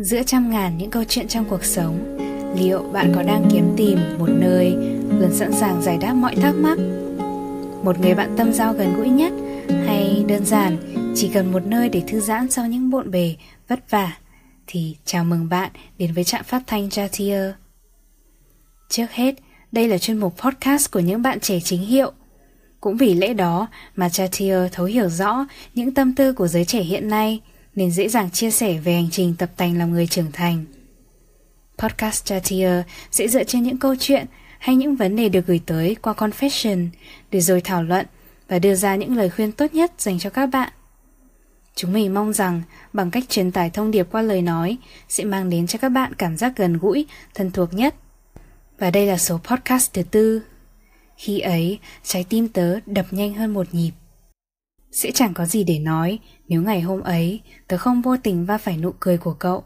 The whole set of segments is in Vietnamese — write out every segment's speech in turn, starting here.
Giữa trăm ngàn những câu chuyện trong cuộc sống, liệu bạn có đang kiếm tìm một nơi luôn sẵn sàng giải đáp mọi thắc mắc? Một người bạn tâm giao gần gũi nhất hay đơn giản chỉ cần một nơi để thư giãn sau những bộn bề, vất vả thì chào mừng bạn đến với trạm phát thanh Jatier. Trước hết, đây là chuyên mục podcast của những bạn trẻ chính hiệu. Cũng vì lẽ đó mà Jatier thấu hiểu rõ những tâm tư của giới trẻ hiện nay – nên dễ dàng chia sẻ về hành trình tập tành làm người trưởng thành. Podcast Chatier sẽ dựa trên những câu chuyện hay những vấn đề được gửi tới qua confession để rồi thảo luận và đưa ra những lời khuyên tốt nhất dành cho các bạn. Chúng mình mong rằng bằng cách truyền tải thông điệp qua lời nói sẽ mang đến cho các bạn cảm giác gần gũi, thân thuộc nhất. Và đây là số podcast thứ tư. Khi ấy, trái tim tớ đập nhanh hơn một nhịp. Sẽ chẳng có gì để nói nếu ngày hôm ấy tớ không vô tình va phải nụ cười của cậu.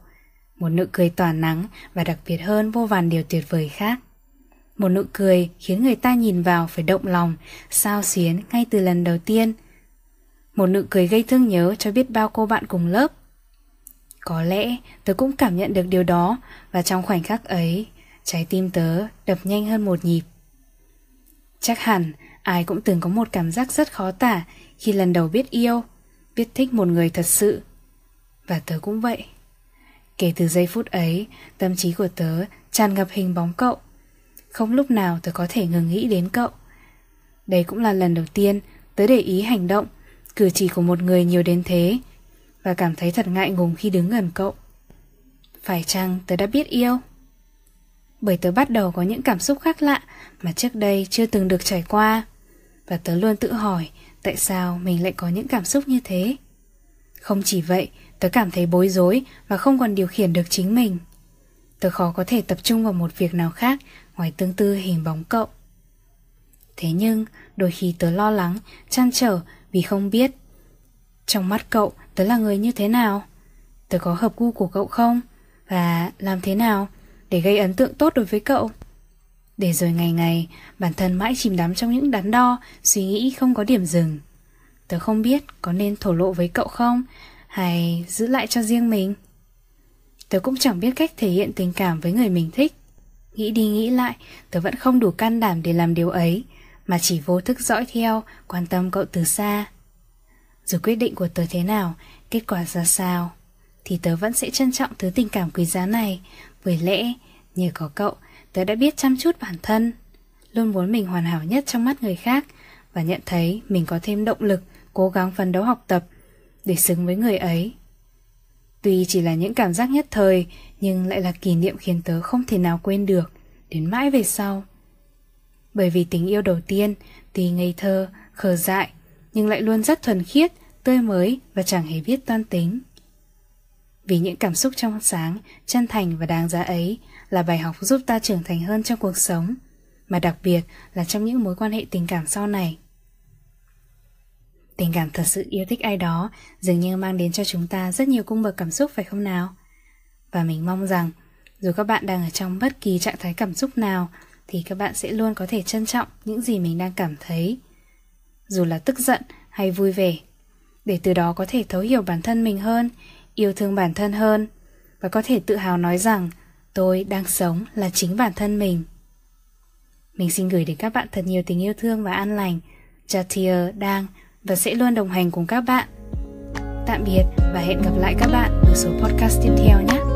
Một nụ cười tỏa nắng và đặc biệt hơn vô vàn điều tuyệt vời khác. Một nụ cười khiến người ta nhìn vào phải động lòng, sao xuyến ngay từ lần đầu tiên. Một nụ cười gây thương nhớ cho biết bao cô bạn cùng lớp. Có lẽ tớ cũng cảm nhận được điều đó và trong khoảnh khắc ấy, trái tim tớ đập nhanh hơn một nhịp. Chắc hẳn ai cũng từng có một cảm giác rất khó tả khi lần đầu biết yêu, biết thích một người thật sự. Và tớ cũng vậy. Kể từ giây phút ấy, tâm trí của tớ tràn ngập hình bóng cậu. Không lúc nào tớ có thể ngừng nghĩ đến cậu. Đây cũng là lần đầu tiên tớ để ý hành động, cử chỉ của một người nhiều đến thế và cảm thấy thật ngại ngùng khi đứng gần cậu. Phải chăng tớ đã biết yêu? Bởi tớ bắt đầu có những cảm xúc khác lạ mà trước đây chưa từng được trải qua. Và tớ luôn tự hỏi Tại sao mình lại có những cảm xúc như thế? Không chỉ vậy, tớ cảm thấy bối rối và không còn điều khiển được chính mình. Tớ khó có thể tập trung vào một việc nào khác ngoài tương tư hình bóng cậu. Thế nhưng, đôi khi tớ lo lắng, chăn trở vì không biết. Trong mắt cậu, tớ là người như thế nào? Tớ có hợp gu của cậu không? Và làm thế nào để gây ấn tượng tốt đối với cậu? Để rồi ngày ngày, bản thân mãi chìm đắm trong những đắn đo, suy nghĩ không có điểm dừng. Tớ không biết có nên thổ lộ với cậu không, hay giữ lại cho riêng mình. Tớ cũng chẳng biết cách thể hiện tình cảm với người mình thích. Nghĩ đi nghĩ lại, tớ vẫn không đủ can đảm để làm điều ấy, mà chỉ vô thức dõi theo, quan tâm cậu từ xa. Dù quyết định của tớ thế nào, kết quả ra sao, thì tớ vẫn sẽ trân trọng thứ tình cảm quý giá này, bởi lẽ, nhờ có cậu, tớ đã biết chăm chút bản thân, luôn muốn mình hoàn hảo nhất trong mắt người khác và nhận thấy mình có thêm động lực, cố gắng phấn đấu học tập để xứng với người ấy. Tuy chỉ là những cảm giác nhất thời, nhưng lại là kỷ niệm khiến tớ không thể nào quên được, đến mãi về sau. Bởi vì tình yêu đầu tiên, tuy ngây thơ, khờ dại, nhưng lại luôn rất thuần khiết, tươi mới và chẳng hề biết toan tính vì những cảm xúc trong sáng chân thành và đáng giá ấy là bài học giúp ta trưởng thành hơn trong cuộc sống, mà đặc biệt là trong những mối quan hệ tình cảm sau này. Tình cảm thật sự yêu thích ai đó dường như mang đến cho chúng ta rất nhiều cung bậc cảm xúc phải không nào? Và mình mong rằng dù các bạn đang ở trong bất kỳ trạng thái cảm xúc nào thì các bạn sẽ luôn có thể trân trọng những gì mình đang cảm thấy. Dù là tức giận hay vui vẻ, để từ đó có thể thấu hiểu bản thân mình hơn, yêu thương bản thân hơn và có thể tự hào nói rằng Tôi đang sống là chính bản thân mình. Mình xin gửi đến các bạn thật nhiều tình yêu thương và an lành. Jatir đang và sẽ luôn đồng hành cùng các bạn. Tạm biệt và hẹn gặp lại các bạn ở số podcast tiếp theo nhé.